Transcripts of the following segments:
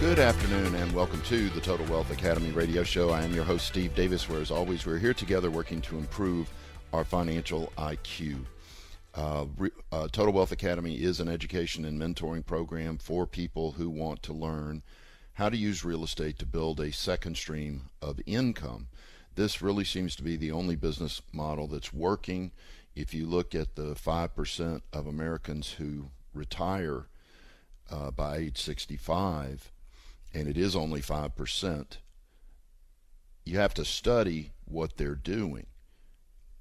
Good afternoon and welcome to the Total Wealth Academy radio show. I am your host, Steve Davis, where as always, we're here together working to improve our financial IQ. Uh, uh, Total Wealth Academy is an education and mentoring program for people who want to learn how to use real estate to build a second stream of income. This really seems to be the only business model that's working. If you look at the 5% of Americans who retire uh, by age 65, and it is only 5%, you have to study what they're doing,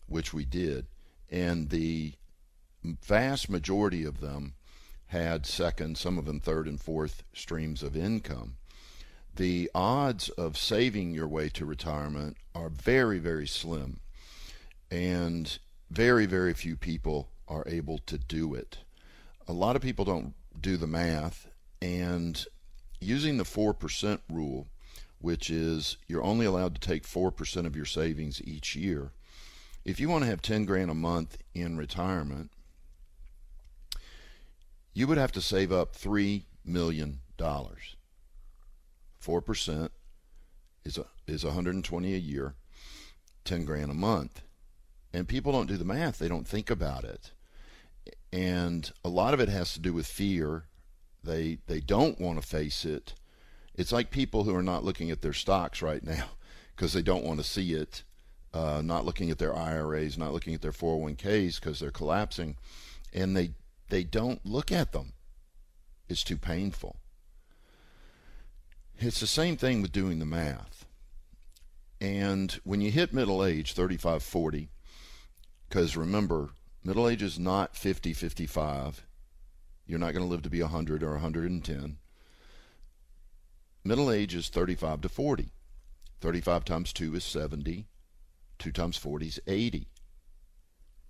which we did. And the vast majority of them had second, some of them third and fourth streams of income. The odds of saving your way to retirement are very, very slim. And very, very few people are able to do it. A lot of people don't do the math, and using the 4% rule, which is you're only allowed to take 4% of your savings each year. If you want to have 10 grand a month in retirement, you would have to save up $3 million. 4% is, a, is 120 a year, 10 grand a month. And people don't do the math, they don't think about it. And a lot of it has to do with fear they they don't want to face it. It's like people who are not looking at their stocks right now because they don't want to see it. Uh, not looking at their IRAs, not looking at their 401ks because they're collapsing, and they they don't look at them. It's too painful. It's the same thing with doing the math. And when you hit middle age, 35, 40, because remember, middle age is not 50, 55. You're not going to live to be 100 or 110. Middle age is 35 to 40. 35 times 2 is 70. 2 times 40 is 80.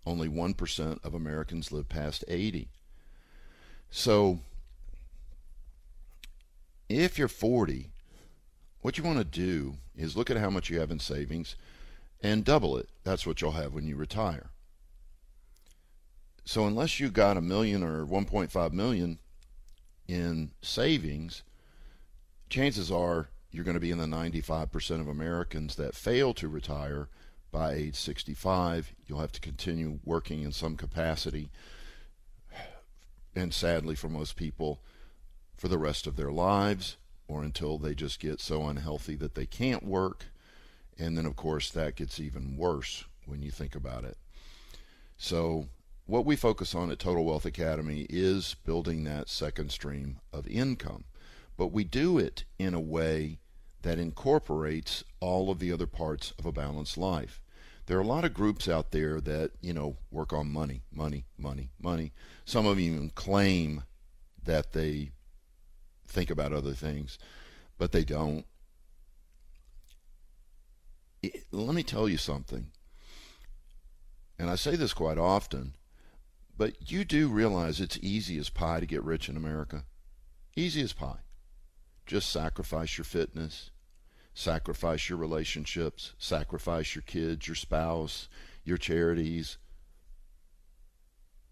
Only 1% of Americans live past 80. So, if you're 40, what you want to do is look at how much you have in savings and double it. That's what you'll have when you retire. So unless you got a million or 1.5 million in savings, chances are you're going to be in the 95% of Americans that fail to retire by age 65. You'll have to continue working in some capacity, and sadly for most people, for the rest of their lives or until they just get so unhealthy that they can't work. And then, of course, that gets even worse when you think about it. So, what we focus on at Total Wealth Academy is building that second stream of income. But we do it in a way that incorporates all of the other parts of a balanced life. There are a lot of groups out there that, you know, work on money, money, money, money. Some of them even claim that they think about other things, but they don't. It, let me tell you something. And I say this quite often but you do realize it's easy as pie to get rich in America. Easy as pie. Just sacrifice your fitness, sacrifice your relationships, sacrifice your kids, your spouse, your charities.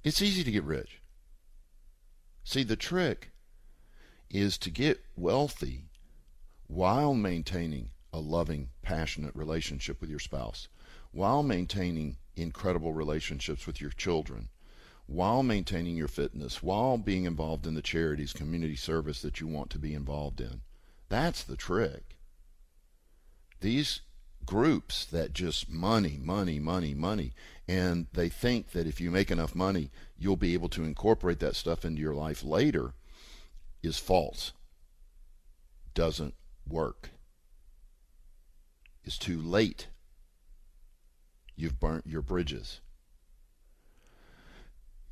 It's easy to get rich. See, the trick is to get wealthy while maintaining a loving, passionate relationship with your spouse, while maintaining incredible relationships with your children, while maintaining your fitness, while being involved in the charities, community service that you want to be involved in. That's the trick. These groups that just money, money, money, money, and they think that if you make enough money, you'll be able to incorporate that stuff into your life later is false. Doesn't work. It's too late. You've burnt your bridges.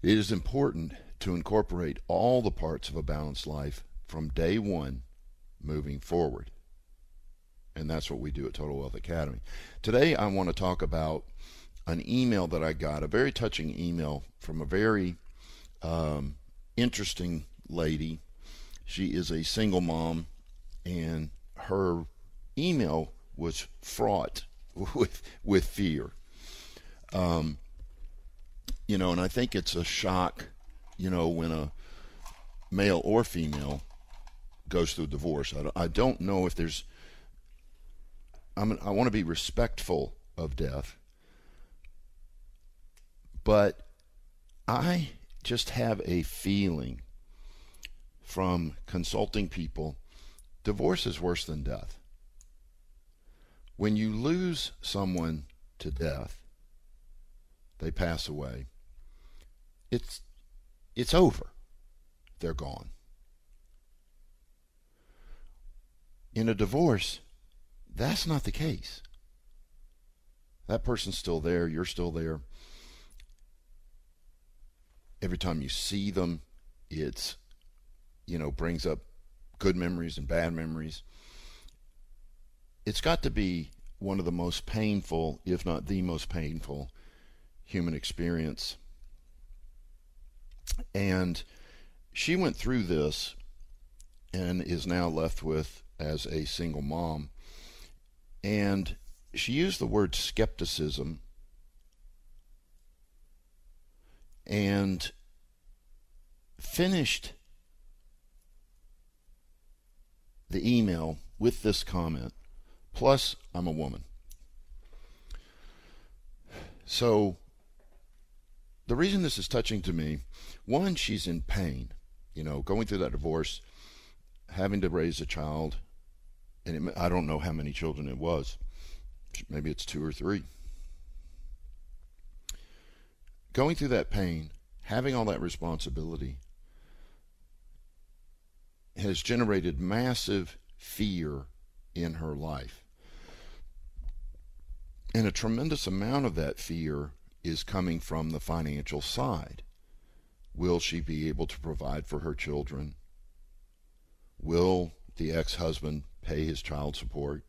It is important to incorporate all the parts of a balanced life from day one moving forward. And that's what we do at Total Wealth Academy. Today, I want to talk about an email that I got, a very touching email from a very um, interesting lady. She is a single mom, and her email was fraught with with fear. Um, you know, and I think it's a shock, you know, when a male or female goes through divorce. I, don't know if there's. I'm, I want to be respectful of death, but I just have a feeling from consulting people divorce is worse than death. When you lose someone to death, they pass away. It's it's over. They're gone. In a divorce, that's not the case. That person's still there, you're still there. Every time you see them, it's you know, brings up good memories and bad memories. It's got to be one of the most painful, if not the most painful, human experience. And she went through this and is now left with as a single mom. And she used the word skepticism and finished the email with this comment. Plus, I'm a woman. So, the reason this is touching to me, one, she's in pain. You know, going through that divorce, having to raise a child, and it, I don't know how many children it was. Maybe it's two or three. Going through that pain, having all that responsibility, has generated massive fear in her life. And a tremendous amount of that fear is coming from the financial side. Will she be able to provide for her children? Will the ex husband pay his child support?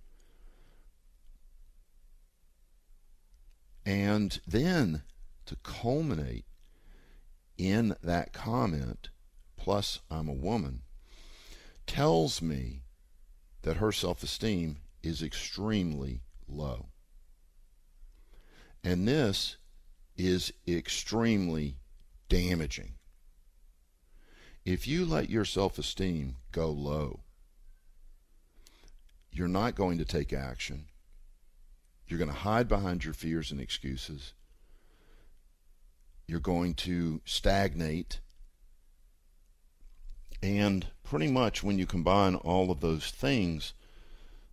And then to culminate in that comment, plus I'm a woman, tells me that her self esteem is extremely low. And this is extremely damaging. If you let your self esteem go low, you're not going to take action. You're going to hide behind your fears and excuses. You're going to stagnate and pretty much when you combine all of those things,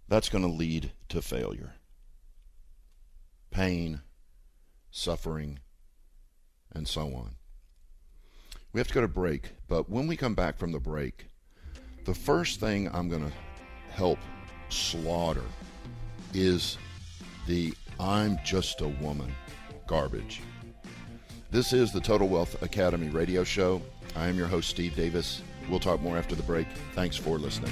that's going to lead to failure. Pain, suffering, and so on. We have to go to break, but when we come back from the break, the first thing I'm going to help slaughter is the I'm just a woman garbage. This is the Total Wealth Academy radio show. I am your host, Steve Davis. We'll talk more after the break. Thanks for listening.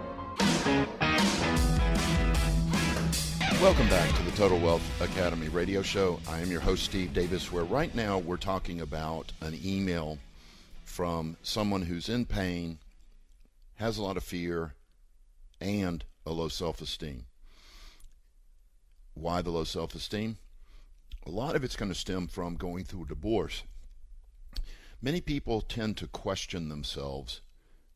Welcome back to the Total Wealth Academy radio show. I am your host, Steve Davis, where right now we're talking about an email from someone who's in pain, has a lot of fear, and a low self esteem. Why the low self esteem? A lot of it's going to stem from going through a divorce. Many people tend to question themselves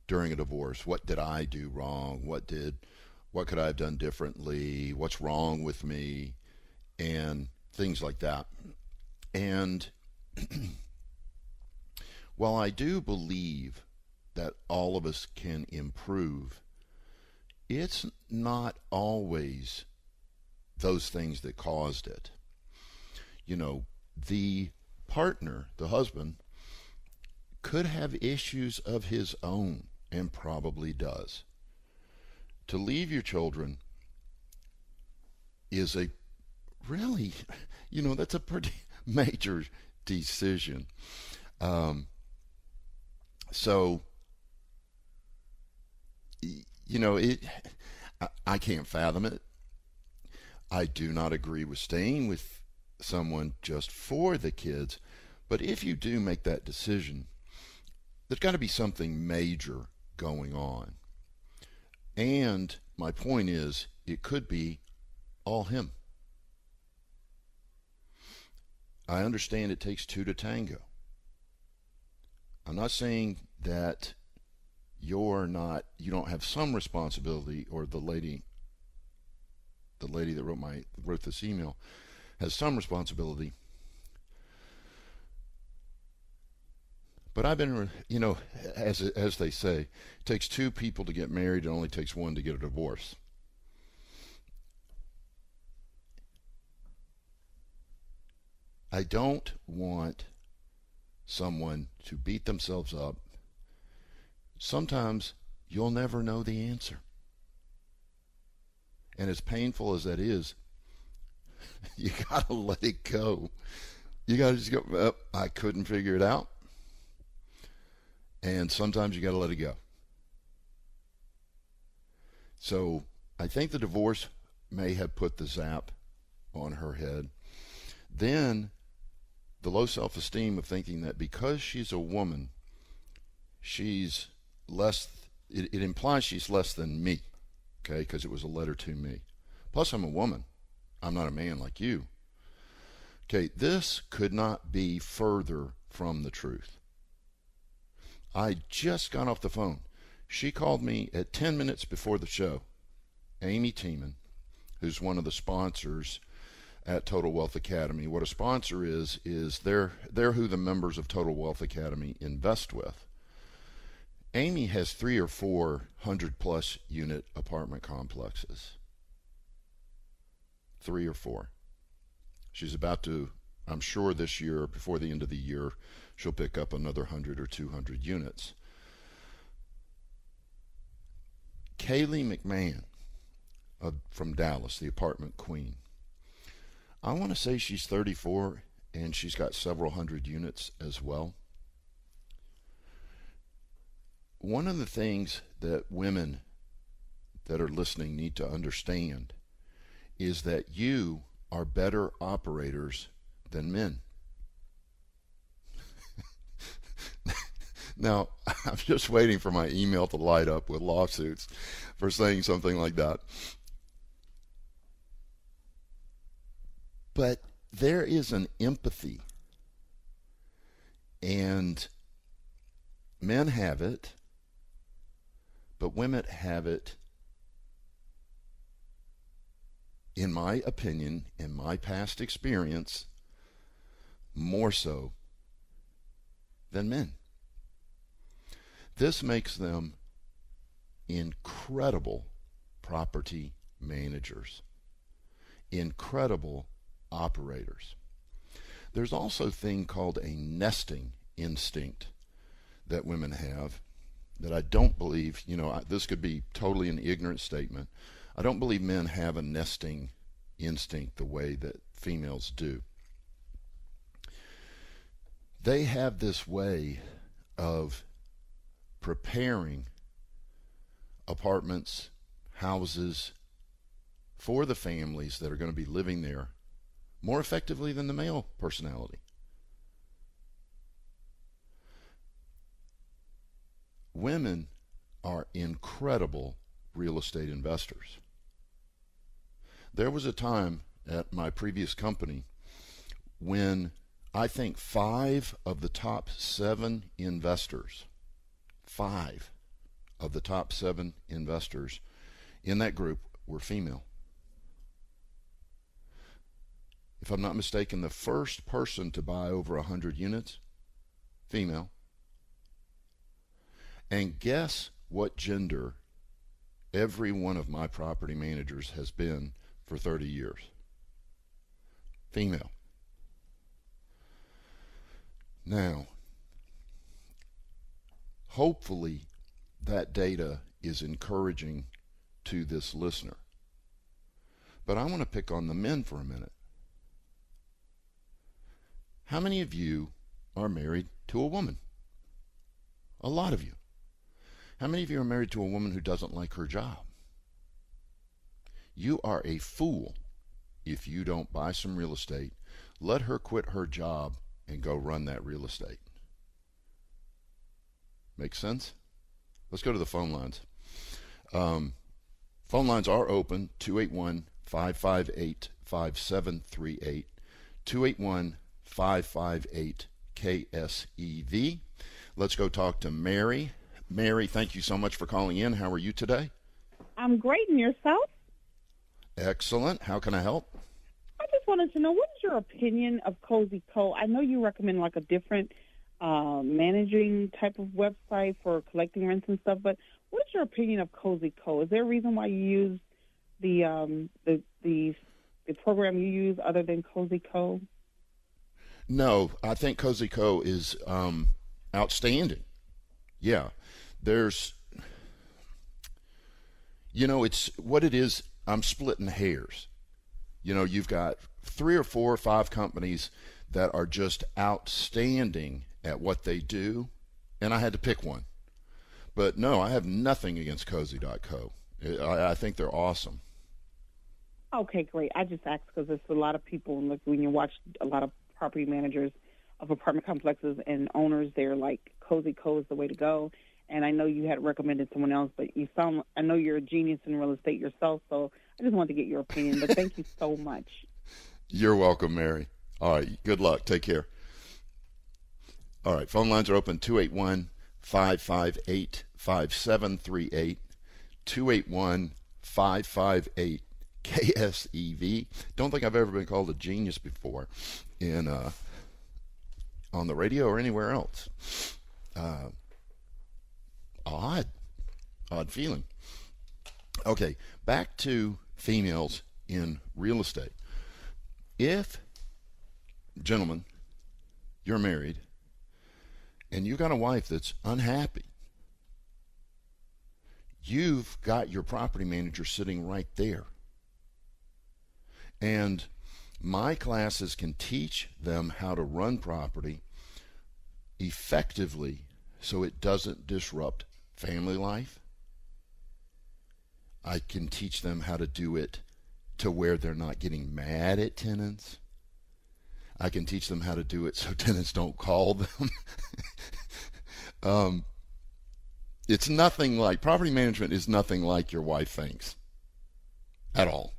during a divorce. What did I do wrong? What did what could I have done differently? What's wrong with me? And things like that. And while I do believe that all of us can improve, it's not always those things that caused it. You know, the partner, the husband, could have issues of his own and probably does. To leave your children is a really, you know, that's a pretty major decision. Um, so, you know, it. I can't fathom it. I do not agree with staying with someone just for the kids, but if you do make that decision, there's got to be something major going on. And my point is, it could be all him. I understand it takes two to tango. I'm not saying that you're not you don't have some responsibility or the lady the lady that wrote my wrote this email has some responsibility but I've been you know as as they say it takes two people to get married it only takes one to get a divorce I don't want someone to beat themselves up. Sometimes you'll never know the answer. And as painful as that is, you got to let it go. You got to just go, oh, I couldn't figure it out. And sometimes you got to let it go. So I think the divorce may have put the zap on her head. Then the low self esteem of thinking that because she's a woman, she's less, it, it implies she's less than me, okay, because it was a letter to me. Plus, I'm a woman. I'm not a man like you. Okay, this could not be further from the truth. I just got off the phone. She called me at 10 minutes before the show. Amy Tiemann, who's one of the sponsors at Total Wealth Academy. What a sponsor is is they're they're who the members of Total Wealth Academy invest with. Amy has three or four hundred plus unit apartment complexes. Three or four. She's about to, I'm sure this year, before the end of the year, she'll pick up another hundred or two hundred units. Kaylee McMahon uh, from Dallas, the apartment queen I want to say she's 34 and she's got several hundred units as well. One of the things that women that are listening need to understand is that you are better operators than men. Now, I'm just waiting for my email to light up with lawsuits for saying something like that. But there is an empathy. And men have it, but women have it, in my opinion, in my past experience, more so than men. This makes them incredible property managers, incredible operators. There's also a thing called a nesting instinct that women have that I don't believe, you know, this could be totally an ignorant statement. I don't believe men have a nesting instinct the way that females do. They have this way of preparing apartments, houses for the families that are going to be living there more effectively than the male personality. Women are incredible real estate investors. There was a time at my previous company when I think five of the top seven investors, five of the top seven investors in that group were female if I'm not mistaken, the first person to buy over 100 units, female, And guess what gender every one of my property managers has been for 30 years? Female. Now, hopefully, that data is encouraging to this listener. But I want to pick on the men for a minute. How many of you are married to a woman? A lot of you. How many of you are married to a woman who doesn't like her job? You are a fool if you don't buy some real estate, let her quit her job, and go run that real estate. Make sense? Let's go to the phone lines. Um, phone lines are open 281 558 5738. 281 558 KSEV. Let's go talk to Mary. Mary, thank you so much for calling in. How are you today? I'm great, and yourself? Excellent. How can I help? I just wanted to know what is your opinion of Cozy Co? I know you recommend like a different uh, managing type of website for collecting rents and stuff, but what is your opinion of Cozy Co? Is there a reason why you use the um, the the the program you use other than Cozy Co? No, I think Cozy Co is um, outstanding. Yeah, there's, you know, it's what it is. I'm splitting hairs. You know, you've got three or four or five companies that are just outstanding at what they do, and I had to pick one. But no, I have nothing against Cozy.co. I, I think they're awesome. Okay, great. I just asked because there's a lot of people, and like when you watch a lot of property managers of apartment complexes and owners, they're like Cozy Co is the way to go. And I know you had recommended someone else, but you sound I know you're a genius in real estate yourself, so I just wanted to get your opinion. But thank you so much. You're welcome, Mary. All right, good luck. Take care. All right, phone lines are open 281 558 5738. 281 558 KSEV. Don't think I've ever been called a genius before in uh, on the radio or anywhere else. Uh, odd, odd feeling. Okay, back to females in real estate. If, gentlemen, you're married and you got a wife that's unhappy, you've got your property manager sitting right there. And my classes can teach them how to run property effectively so it doesn't disrupt family life. I can teach them how to do it to where they're not getting mad at tenants. I can teach them how to do it so tenants don't call them. um, it's nothing like property management is nothing like your wife thinks at all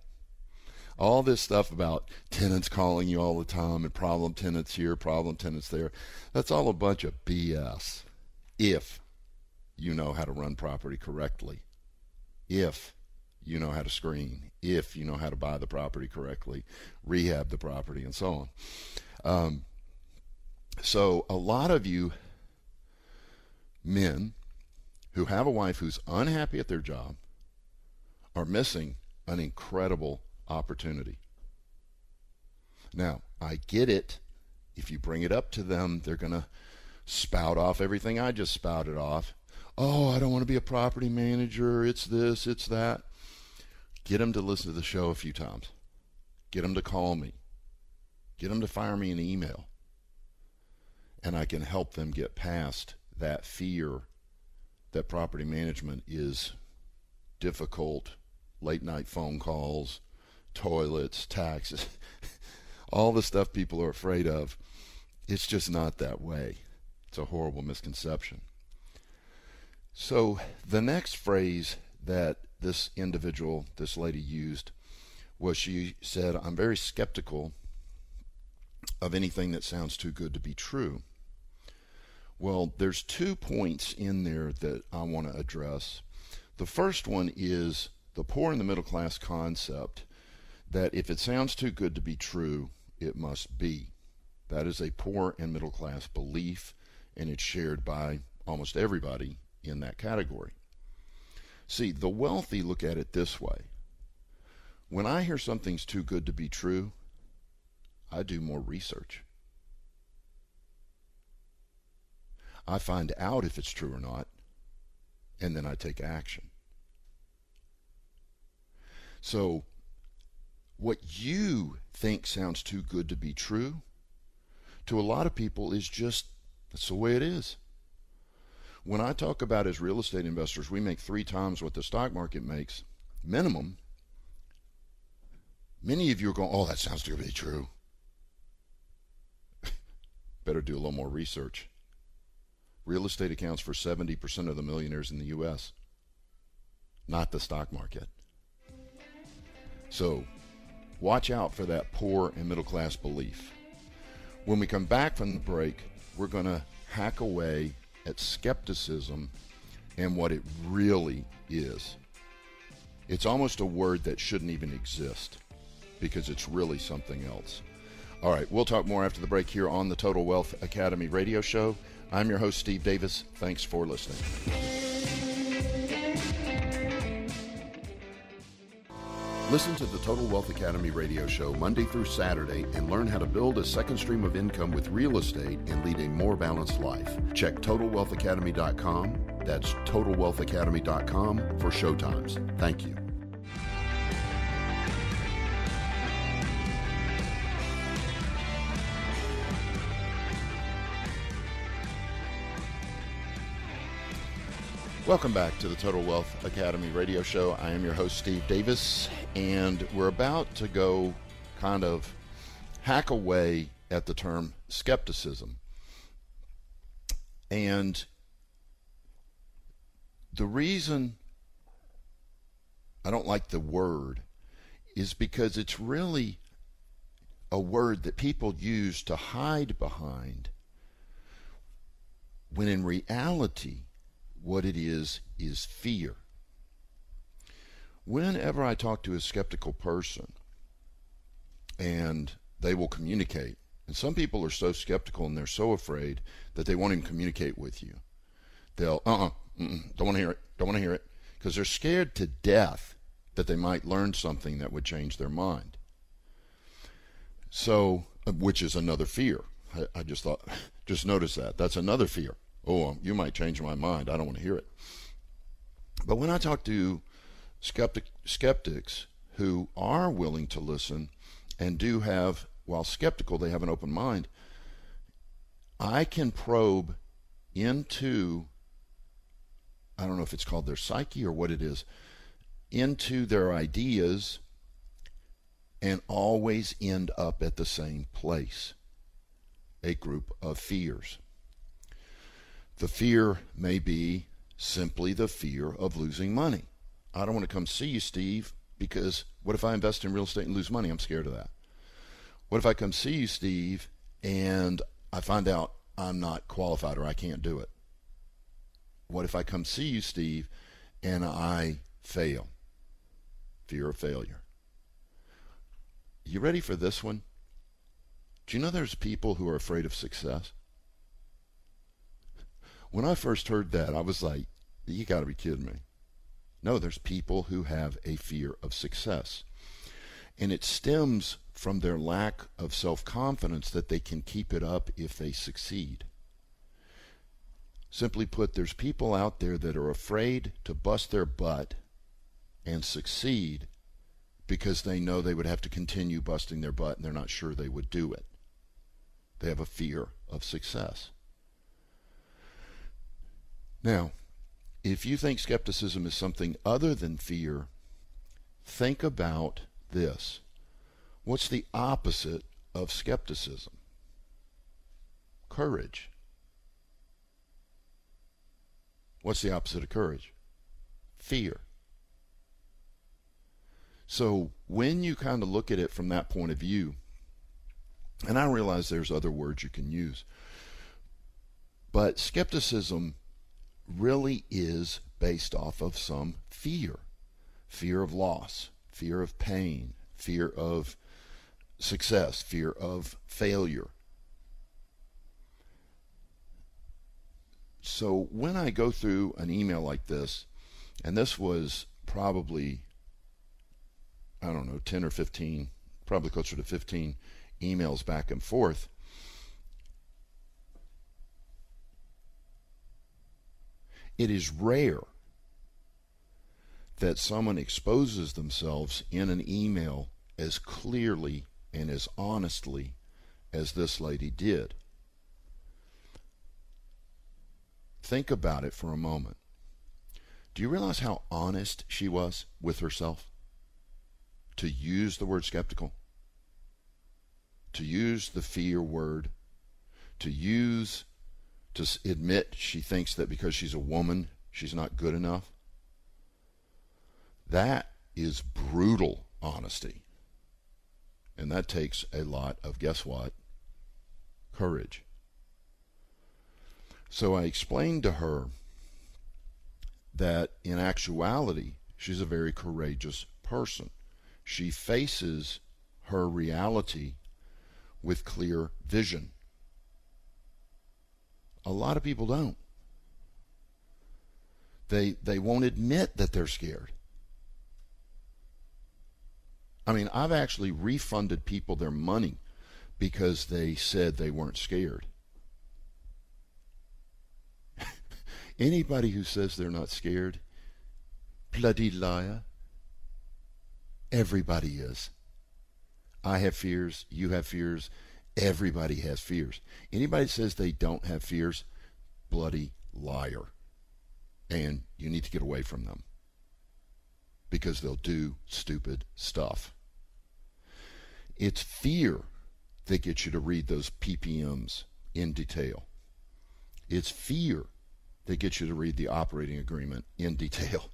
all this stuff about tenants calling you all the time and problem tenants here, problem tenants there. That's all a bunch of BS. If you know how to run property correctly, if you know how to screen, if you know how to buy the property correctly, rehab the property, and so on. Um, so, a lot of you men who have a wife who's unhappy at their job are missing an incredible opportunity. Now, I get it. If you bring it up to them, they're going to spout off everything I just spouted off. Oh, I don't want to be a property manager. It's this, it's that. Get them to listen to the show a few times. Get them to call me. Get them to fire me an email. And I can help them get past that fear that property management is difficult, late night phone calls, toilets, taxes, all the stuff people are afraid of. It's just not that way. It's a horrible misconception. So the next phrase that this individual, this lady used, was she said, I'm very skeptical of anything that sounds too good to be true. Well, there's two points in there that I want to address. The first one is the poor and the middle class concept that if it sounds too good to be true, it must be. That is a poor and middle class belief, and it's shared by almost everybody in that category. See, the wealthy look at it this way. When I hear something's too good to be true, I do more research. I find out if it's true or not, and then I take action. So, what you think sounds too good to be true, to a lot of people is just that's the way it is. When I talk about as real estate investors, we make three times what the stock market makes, minimum. Many of you are going, oh, that sounds to be true. Better do a little more research. Real estate accounts for 70% of the millionaires in the U.S., not the stock market. So watch out for that poor and middle class belief. When we come back from the break, we're going to hack away at skepticism and what it really is. It's almost a word that shouldn't even exist because it's really something else. All right, we'll talk more after the break here on the Total Wealth Academy radio show. I'm your host, Steve Davis. Thanks for listening. Listen to the Total Wealth Academy radio show Monday through Saturday and learn how to build a second stream of income with real estate and lead a more balanced life. Check TotalWealthAcademy.com. That's TotalWealthAcademy.com for showtimes. Thank you. Welcome back to the Total Wealth Academy radio show. I am your host, Steve Davis, and we're about to go kind of hack away at the term skepticism. And the reason I don't like the word is because it's really a word that people use to hide behind when in reality, what it is is fear. Whenever I talk to a skeptical person and they will communicate, and some people are so skeptical and they're so afraid that they won't even communicate with you. They'll, uh uh-uh, uh, don't want to hear it, don't want to hear it, because they're scared to death that they might learn something that would change their mind. So, uh, which is another fear. I, I just thought, just notice that. That's another fear oh, um, you might change my mind. I don't want to hear it. But when I talk to skeptic, skeptics who are willing to listen and do have, while skeptical, they have an open mind, I can probe into, I don't know if it's called their psyche or what it is, into their ideas and always end up at the same place a group of fears. The fear may be simply the fear of losing money. I don't want to come see you, Steve, because what if I invest in real estate and lose money? I'm scared of that. What if I come see you, Steve, and I find out I'm not qualified or I can't do it? What if I come see you, Steve, and I fail? Fear of failure. You ready for this one? Do you know there's people who are afraid of success? When I first heard that, I was like, you got to be kidding me. No, there's people who have a fear of success. And it stems from their lack of self confidence that they can keep it up if they succeed. Simply put, there's people out there that are afraid to bust their butt and succeed because they know they would have to continue busting their butt and they're not sure they would do it. They have a fear of success. Now, if you think skepticism is something other than fear, think about this. What's the opposite of skepticism? Courage. What's the opposite of courage? Fear. So when you kind of look at it from that point of view, and I realize there's other words you can use, but skepticism really is based off of some fear fear of loss, fear of pain, fear of success, fear of failure. So when I go through an email like this, and this was probably, I don't know, 10 or 15, probably closer to 15 emails back and forth. It is rare that someone exposes themselves in an email as clearly and as honestly as this lady did. Think about it for a moment. Do you realize how honest she was with herself? To use the word skeptical, to use the fear word, to use, to admit she thinks that because she's a woman, she's not good enough. That is brutal honesty. And that takes a lot of, guess what? Courage. So I explained to her that in actuality, she's a very courageous person. She faces her reality with clear vision. A lot of people don't. They they won't admit that they're scared. I mean, I've actually refunded people their money because they said they weren't scared. Anybody who says they're not scared, bloody liar. Everybody is. I have fears. You have fears. Everybody has fears. Anybody says they don't have fears, bloody liar. And you need to get away from them because they'll do stupid stuff. It's fear that gets you to read those PPMs in detail. It's fear that gets you to read the operating agreement in detail,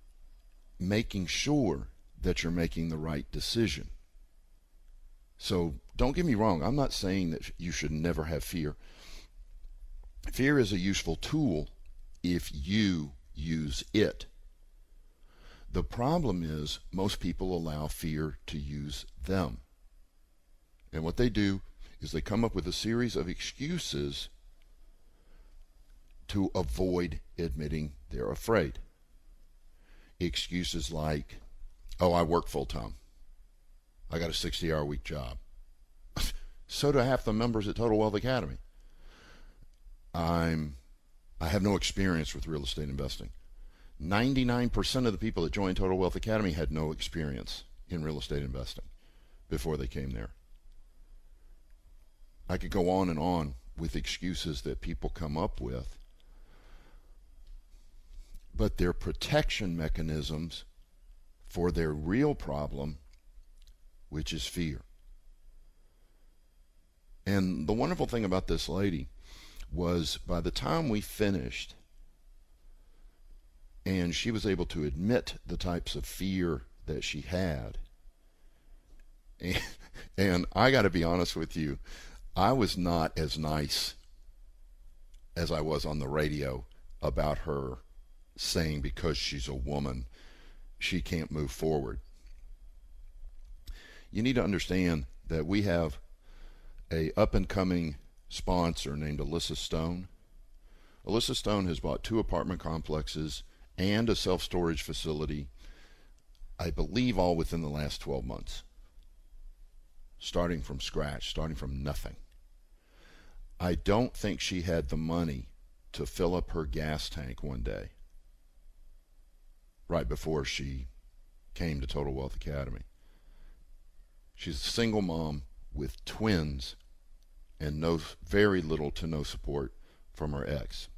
making sure that you're making the right decision. So don't get me wrong, I'm not saying that you should never have fear. Fear is a useful tool if you use it. The problem is most people allow fear to use them. And what they do is they come up with a series of excuses to avoid admitting they're afraid. Excuses like, oh, I work full time. I got a 60 hour week job. So do half the members at Total Wealth Academy. I'm I have no experience with real estate investing. 99% of the people that joined Total Wealth Academy had no experience in real estate investing before they came there. I could go on and on with excuses that people come up with but their protection mechanisms for their real problem, which is fear. And the wonderful thing about this lady was by the time we finished, and she was able to admit the types of fear that she had. And, and I got to be honest with you, I was not as nice as I was on the radio about her saying because she's a woman, she can't move forward. You need to understand that we have a up and coming sponsor named Alyssa Stone. Alyssa Stone has bought two apartment complexes and a self storage facility, I believe, all within the last 12 months. Starting from scratch, starting from nothing. I don't think she had the money to fill up her gas tank one day right before she came to Total Wealth Academy. She's a single mom with twins and no very little to no support from her ex.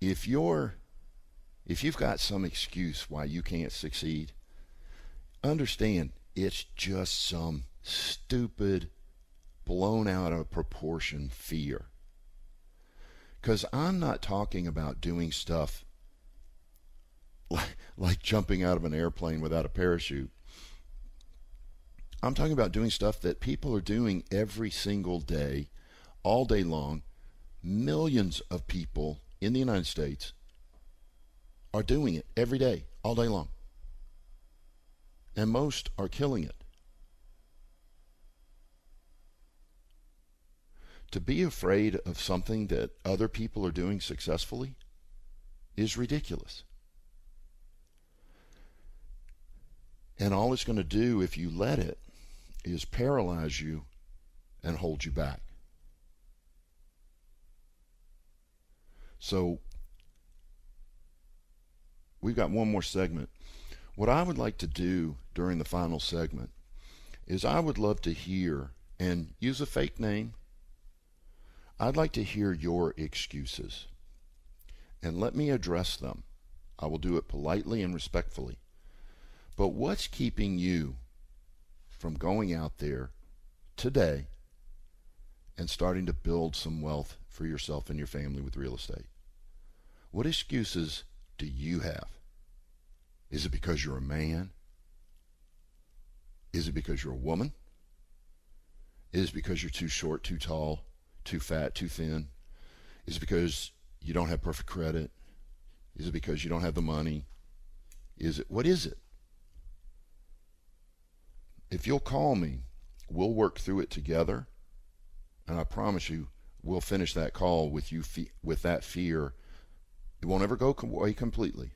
If you're if you've got some excuse why you can't succeed, understand it's just some stupid blown out of proportion fear. Because I'm not talking about doing stuff like, like jumping out of an airplane without a parachute. I'm talking about doing stuff that people are doing every single day, all day long. Millions of people in the United States are doing it every day, all day long. And most are killing it. to be afraid of something that other people are doing successfully is ridiculous. And all it's going to do if you let it is paralyze you and hold you back. So we've got one more segment. What I would like to do during the final segment is I would love to hear and use a fake name. I'd like to hear your excuses and let me address them. I will do it politely and respectfully. But what's keeping you from going out there today and starting to build some wealth for yourself and your family with real estate? What excuses do you have? Is it because you're a man? Is it because you're a woman? Is it because you're too short, too tall, too fat, too thin? Is it because you don't have perfect credit? Is it because you don't have the money? Is it what is it? If you'll call me, we'll work through it together, and I promise you, we'll finish that call with you fe- with that fear. It won't ever go away completely,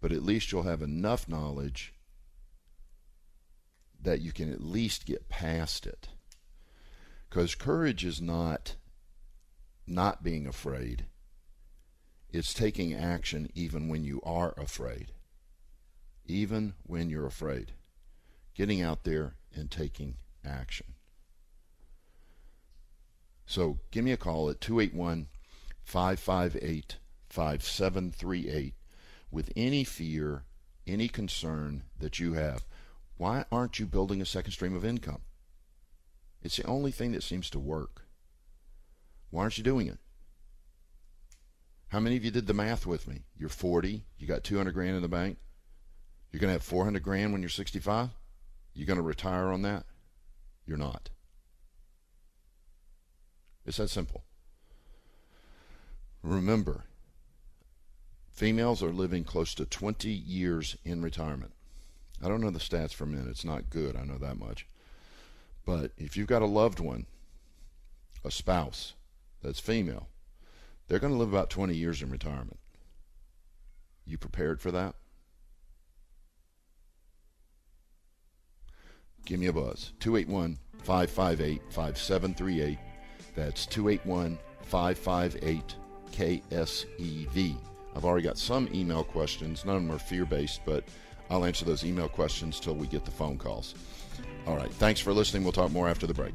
but at least you'll have enough knowledge that you can at least get past it. Because courage is not not being afraid. It's taking action even when you are afraid. Even when you're afraid getting out there and taking action. So give me a call at 281 558 5738 with any fear, any concern that you have. Why aren't you building a second stream of income? It's the only thing that seems to work. Why aren't you doing it? How many of you did the math with me? You're 40, you got 200 grand in the bank. You're going to have 400 grand when you're 65? You going to retire on that? You're not. It's that simple. Remember, females are living close to 20 years in retirement. I don't know the stats for men. It's not good. I know that much. But if you've got a loved one, a spouse that's female, they're going to live about 20 years in retirement. You prepared for that? Give me a buzz. 281 558 5738. That's 281 558 KSEV. I've already got some email questions. None of them are fear based, but I'll answer those email questions till we get the phone calls. All right. Thanks for listening. We'll talk more after the break.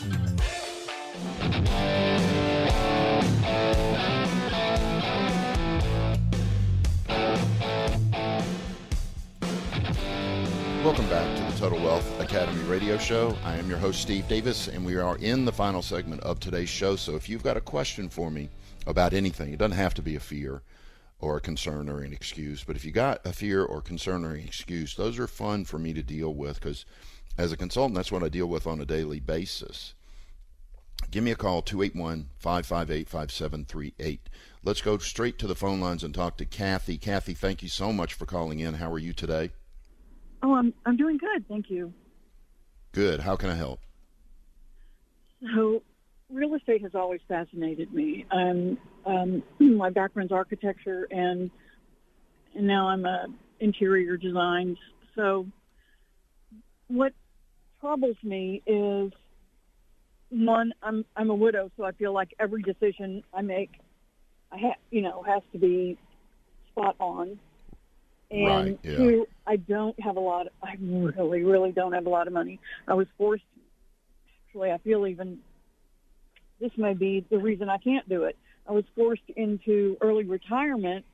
Welcome back to the Total Wealth Academy radio show. I am your host, Steve Davis, and we are in the final segment of today's show. So if you've got a question for me about anything, it doesn't have to be a fear or a concern or an excuse, but if you got a fear or concern or an excuse, those are fun for me to deal with because as a consultant, that's what I deal with on a daily basis. Give me a call, 281 558 5738. Let's go straight to the phone lines and talk to Kathy. Kathy, thank you so much for calling in. How are you today? Oh, I'm I'm doing good, thank you. Good. How can I help? So, real estate has always fascinated me. Um, um, my background's architecture, and and now I'm a interior design. So, what troubles me is one, I'm I'm a widow, so I feel like every decision I make, I ha- you know, has to be spot on. And Right, yeah. two, I don't have a lot. Of, I really, really don't have a lot of money. I was forced. Actually, I feel even this may be the reason I can't do it. I was forced into early retirement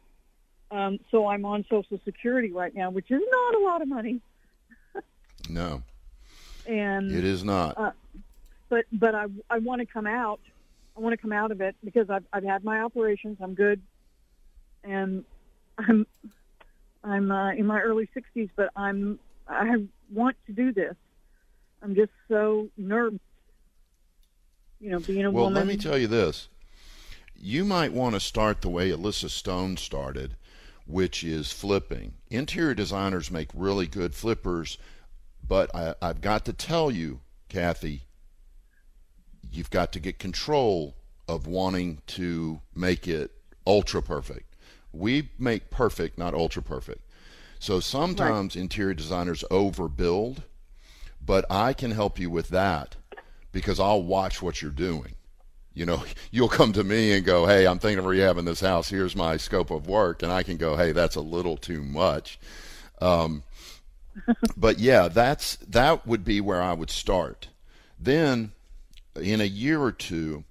Um, so I'm on Social Security right now, which is not a lot of money. no, and it is not. Uh, but but I I want to come out. I want to come out of it because I've I've had my operations. I'm good, and I'm I'm uh, in my early 60s, but I'm I want to do this. I'm just so nervous. You know, being a well, woman. Well, let me tell you this. You might want to start the way Alyssa Stone started, which is flipping. Interior designers make really good flippers, but I, I've got to tell you, Kathy, you've got to get control of wanting to make it ultra perfect. We make perfect, not ultra perfect. So sometimes right. interior designers overbuild, but I can help you with that because I'll watch what you're doing. You know, you'll come to me and go, "Hey, I'm thinking of rehabbing this house. Here's my scope of work," and I can go, "Hey, that's a little too much." Um, but yeah, that's that would be where I would start. Then, in a year or two,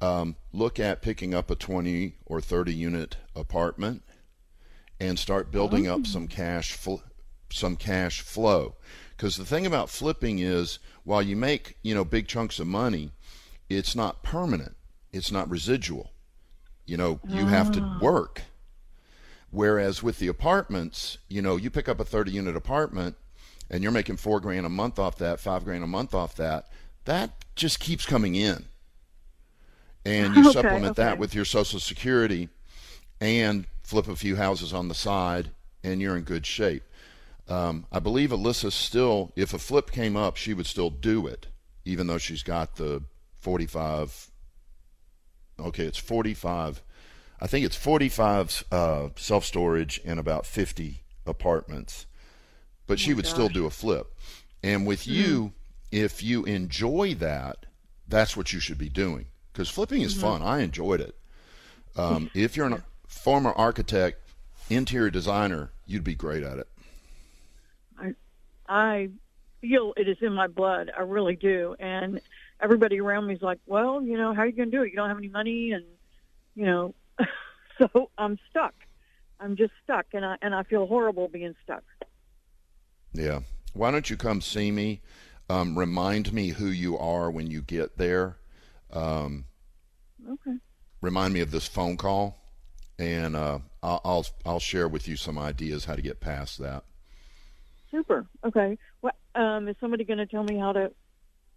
um, look at picking up a 20 or 30 unit apartment and start building oh. up some cash fl- some cash flow because the thing about flipping is while you make you know big chunks of money it's not permanent it's not residual you know you oh. have to ah. work whereas with the apartments you know you pick up a 30 unit apartment and you're making four grand a month off that five grand a month off that that just keeps coming in and you okay, supplement okay. that with your social security and flip a few houses on the side, and you're in good shape. Um, I believe Alyssa still, if a flip came up, she would still do it, even though she's got the 45. Okay, it's 45. I think it's 45 uh, self storage and about 50 apartments. But oh she would gosh. still do a flip. And with mm-hmm. you, if you enjoy that, that's what you should be doing because flipping is mm-hmm. fun. I enjoyed it. Um, if you're a former architect, interior designer, you'd be great at it. I, I feel it is in my blood. I really do. And everybody around me is like, well, you know, how are you going to do it? You don't have any money, and you know, so I'm stuck. I'm just stuck, and I and I feel horrible being stuck. Yeah. Why don't you come see me? Um, remind me who you are when you get there. Um, okay. Remind me of this phone call and uh, I'll, I'll, I'll share with you some ideas how to get past that. Super. Okay. What um, is somebody going to tell me how to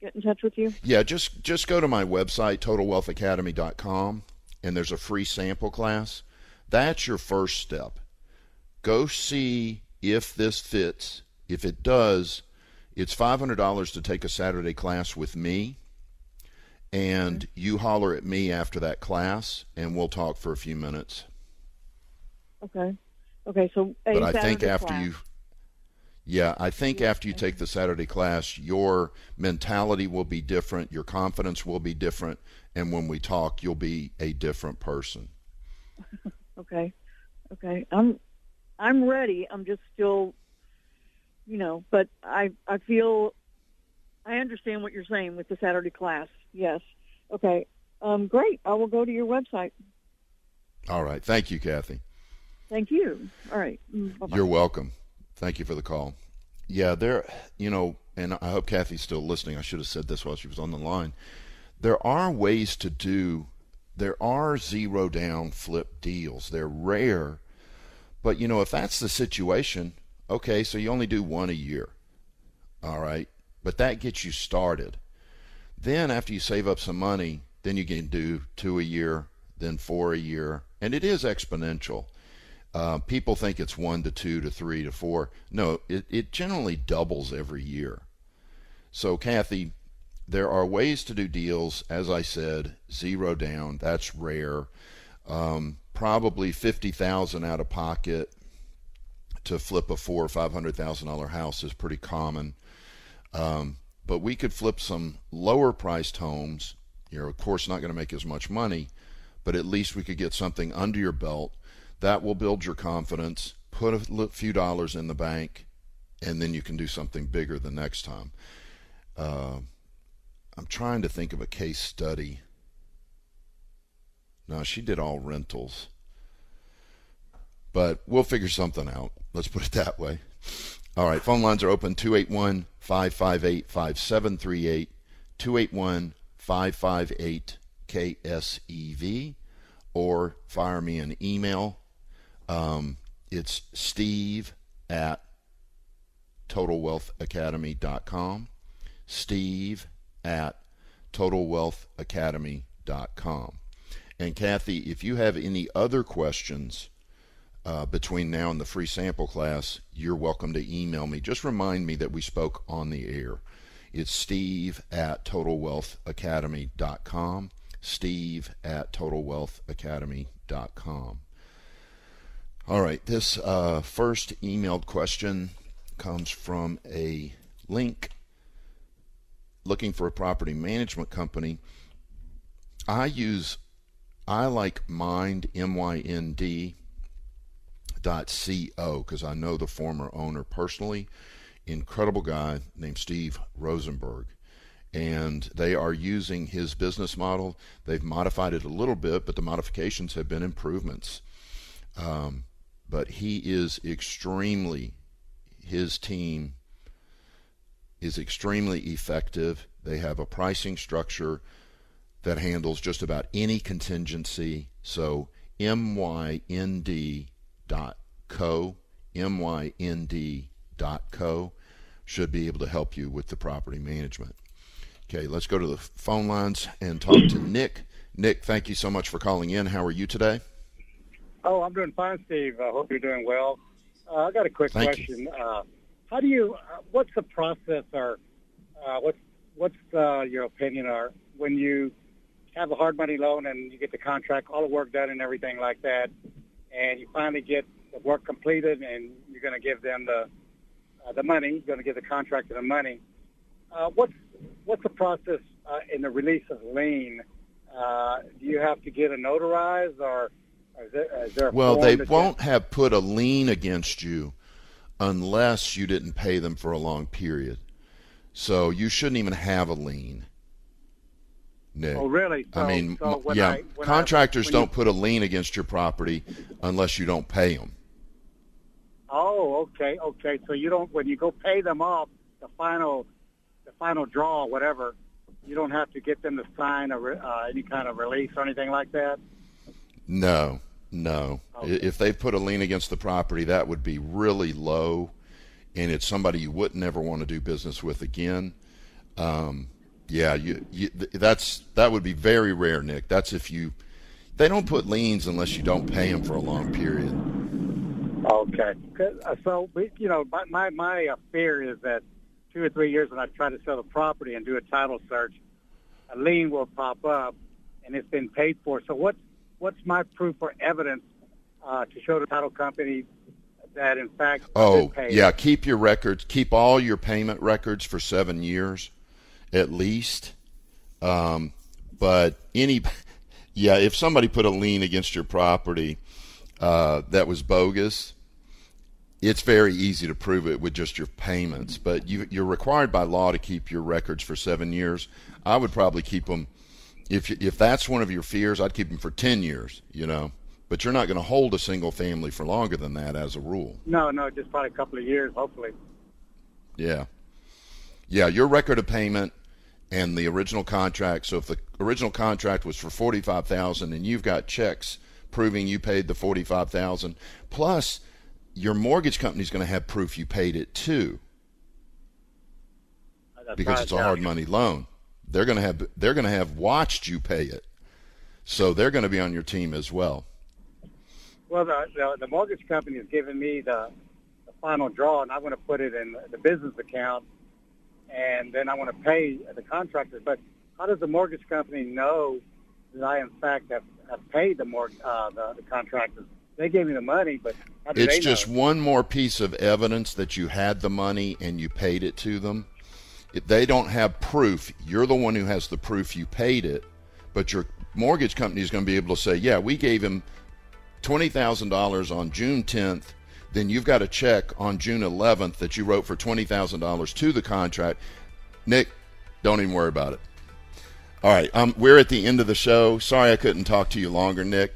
get in touch with you? Yeah, just just go to my website totalwealthacademy.com and there's a free sample class. That's your first step. Go see if this fits. If it does, it's $500 to take a Saturday class with me. And you holler at me after that class, and we'll talk for a few minutes. Okay. Okay. So, but I think after class. you, yeah, I think yeah. after you take the Saturday class, your mentality will be different, your confidence will be different, and when we talk, you'll be a different person. okay. Okay. I'm I'm ready. I'm just still, you know, but I I feel I understand what you're saying with the Saturday class. Yes. Okay. Um, great. I will go to your website. All right. Thank you, Kathy. Thank you. All right. Mm, bye-bye. You're welcome. Thank you for the call. Yeah, there, you know, and I hope Kathy's still listening. I should have said this while she was on the line. There are ways to do, there are zero down flip deals. They're rare, but you know, if that's the situation, okay, so you only do one a year. All right. But that gets you started. Then after you save up some money, then you can do two a year, then four a year, and it is exponential. Uh, people think it's one to two to three to four. No, it, it generally doubles every year. So, Kathy, there are ways to do deals. As I said, zero down. That's rare. Um, probably fifty thousand out of pocket to flip a four or five hundred thousand dollar house is pretty common. Um, but we could flip some lower priced homes. You're of course not going to make as much money, but at least we could get something under your belt that will build your confidence. Put a few dollars in the bank, and then you can do something bigger the next time. Uh, I'm trying to think of a case study. No, she did all rentals. but we'll figure something out. Let's put it that way. All right, phone lines are open 281 558 5738, 281 558 KSEV, or fire me an email. Um, it's steve at totalwealthacademy.com. Steve at totalwealthacademy.com. And Kathy, if you have any other questions uh, between now and the free sample class, you're welcome to email me. Just remind me that we spoke on the air. It's steve at totalwealthacademy.com. Steve at totalwealthacademy.com. All right, this uh, first emailed question comes from a link looking for a property management company. I use, I like Mynd, M Y N D, C-O, because I know the former owner personally. Incredible guy named Steve Rosenberg. And they are using his business model. They've modified it a little bit, but the modifications have been improvements. Um, but he is extremely, his team is extremely effective. They have a pricing structure that handles just about any contingency. So mynd.co, co, should be able to help you with the property management. Okay, let's go to the phone lines and talk to Nick. Nick, thank you so much for calling in. How are you today? Oh, I'm doing fine, Steve. I hope you're doing well. Uh, I got a quick Thank question. Uh, how do you? Uh, what's the process, or uh, what's what's uh, your opinion, or when you have a hard money loan and you get the contract, all the work done, and everything like that, and you finally get the work completed, and you're going to give them the uh, the money, you're going to give the contractor the money. Uh, what's what's the process uh, in the release of lien? Uh, do you have to get a notarized, or is there, is there a Well, they won't have put a lien against you unless you didn't pay them for a long period. So you shouldn't even have a lien. Nick. Oh, really? I mean, so yeah, I- I- contractors when don't you- put a lien against your property unless you don't pay them. Oh, okay, okay. So you don't when you go pay them off the final, the final draw, whatever. You don't have to get them to sign a uh, any kind of release or anything like that. No, no. Okay. If they put a lien against the property, that would be really low, and it's somebody you wouldn't ever want to do business with again. Um, yeah, you, you, that's that would be very rare, Nick. That's if you. They don't put liens unless you don't pay them for a long period. Okay. uh, So you know, my my, my uh, fear is that two or three years when I try to sell the property and do a title search, a lien will pop up, and it's been paid for. So what's what's my proof or evidence uh, to show the title company that in fact Oh, yeah. Keep your records. Keep all your payment records for seven years, at least. Um, but any, yeah, if somebody put a lien against your property uh, that was bogus, it's very easy to prove it with just your payments. But you, you're required by law to keep your records for seven years. I would probably keep them. If if that's one of your fears, I'd keep them for ten years. You know, but you're not going to hold a single family for longer than that as a rule. No, no, just probably a couple of years, hopefully. Yeah. Yeah, your record of payment and the original contract. So if the original contract was for 45,000 and you've got checks proving you paid the 45,000 plus your mortgage company's going to have proof you paid it too That's because right, it's a hard money loan. They're going to have they're going to have watched you pay it. So they're going to be on your team as well. Well, the, the, the mortgage company has given me the, the final draw, and I'm going to put it in the business account, and then I want to pay the contractors. But how does the mortgage company know that I, in fact, have, have paid the, mort- uh, the, the contractors? They gave me the money, but how It's they just one more piece of evidence that you had the money and you paid it to them. If they don't have proof, you're the one who has the proof you paid it, but your mortgage company is going to be able to say, "Yeah, we gave him $20,000 on June 10th." Then you've got a check on June 11th that you wrote for $20,000 to the contract. Nick, don't even worry about it. All right, um, we're at the end of the show. Sorry I couldn't talk to you longer, Nick.